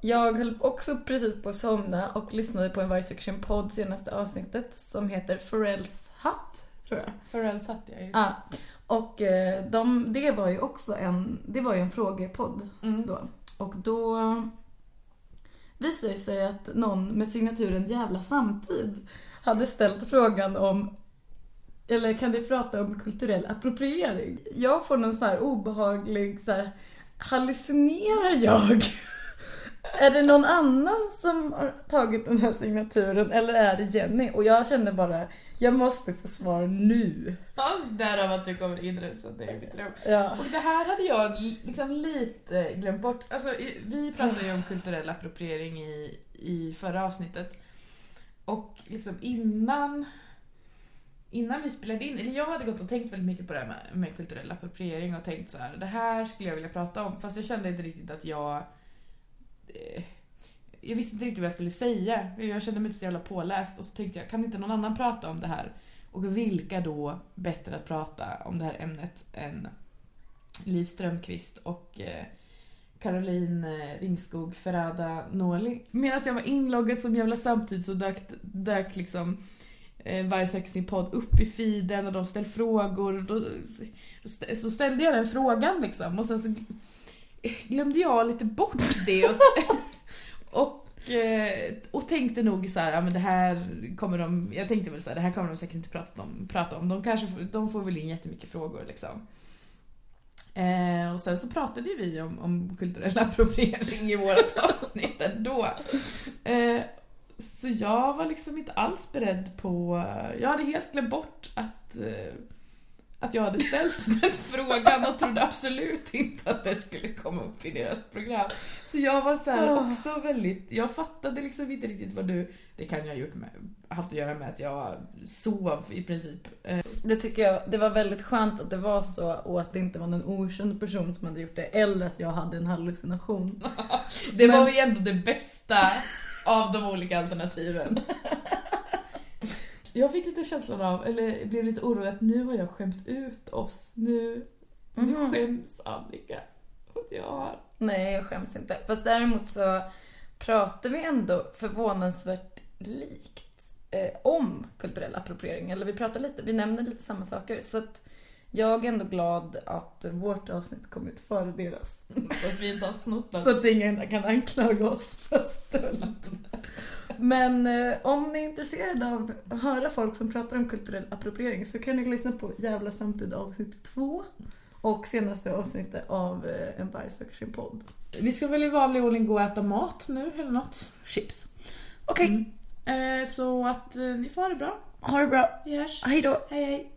Jag höll också precis på att somna och lyssnade på en Varg söker sin podd senaste avsnittet som heter Pharrells hatt, tror jag. Farrell satt jag just. Ja. Och eh, de, det var ju också en, det var ju en frågepodd Mm. då. Och då visade det sig att någon med signaturen Jävla samtid hade ställt frågan om eller kan du prata om kulturell appropriering? Jag får någon så här obehaglig så här, hallucinerar jag? Är det någon annan som har tagit den här signaturen eller är det Jenny? Och jag kände bara, jag måste få svar nu. Ja, därav att du kommer inrusande i mitt rum. Ja. Och det här hade jag liksom lite glömt bort. Alltså, vi pratade ju om kulturell appropriering i, i förra avsnittet. Och liksom innan, innan vi spelade in, eller jag hade gått och tänkt väldigt mycket på det här med, med kulturell appropriering och tänkt så här: det här skulle jag vilja prata om. Fast jag kände inte riktigt att jag... Eh, jag visste inte riktigt vad jag skulle säga. Jag kände mig inte så jävla påläst och så tänkte jag, kan inte någon annan prata om det här? Och vilka då bättre att prata om det här ämnet än Liv Strömquist och eh, Caroline eh, Ringskog Ferrada Norli. Medan jag var inloggad som jävla samtidigt så dök, dök liksom eh, Varje söker sin podd upp i feeden och de ställde frågor. Och då, så ställde jag den frågan liksom och sen så glömde jag lite bort det. Och, och, eh, och tänkte nog så här, ja men det här kommer de, jag tänkte väl så här, det här kommer de säkert inte prata om. Prata om. De, kanske, de får väl in jättemycket frågor liksom. Eh, och sen så pratade ju vi om, om kulturell appropriering i vårt avsnitt ändå. Eh, så jag var liksom inte alls beredd på... Jag hade helt glömt bort att, eh, att jag hade ställt den frågan och trodde absolut inte att det skulle komma upp i deras program. Så jag var så här Ah. också väldigt... Jag fattade liksom inte riktigt vad du... Det kan ju ha gjort med, haft att göra med att jag sov i princip. Det tycker jag, det var väldigt skönt att det var så och att det inte var någon okänd person som hade gjort det eller att jag hade en hallucination. Det Men- var ju ändå det bästa av de olika alternativen. Jag fick lite känslan av, eller blev lite orolig att nu har jag skämt ut oss. Nu, nu Mhm. skäms Annika. Jag har... Nej, jag skäms inte. Fast däremot så pratar vi ändå förvånansvärt likt eh, om kulturell appropriering. Eller vi pratar lite, vi nämner lite samma saker. Så att jag är ändå glad att vårt avsnitt kom ut före deras. Så att vi inte har snott något. Så att ingen kan anklaga oss för stöld. Men eh, om ni är intresserade av att höra folk som pratar om kulturell appropriering så kan ni lyssna på Jävla samtid avsnitt 2 och senaste avsnittet av eh, En varg söker sin podd. Vi ska väl i vanlig ordning gå och äta mat nu eller något. Chips. Okej, Mm. Eh, så att eh, ni får ha det bra. ha det bra. Vi hörs. Hej då. Hej hej.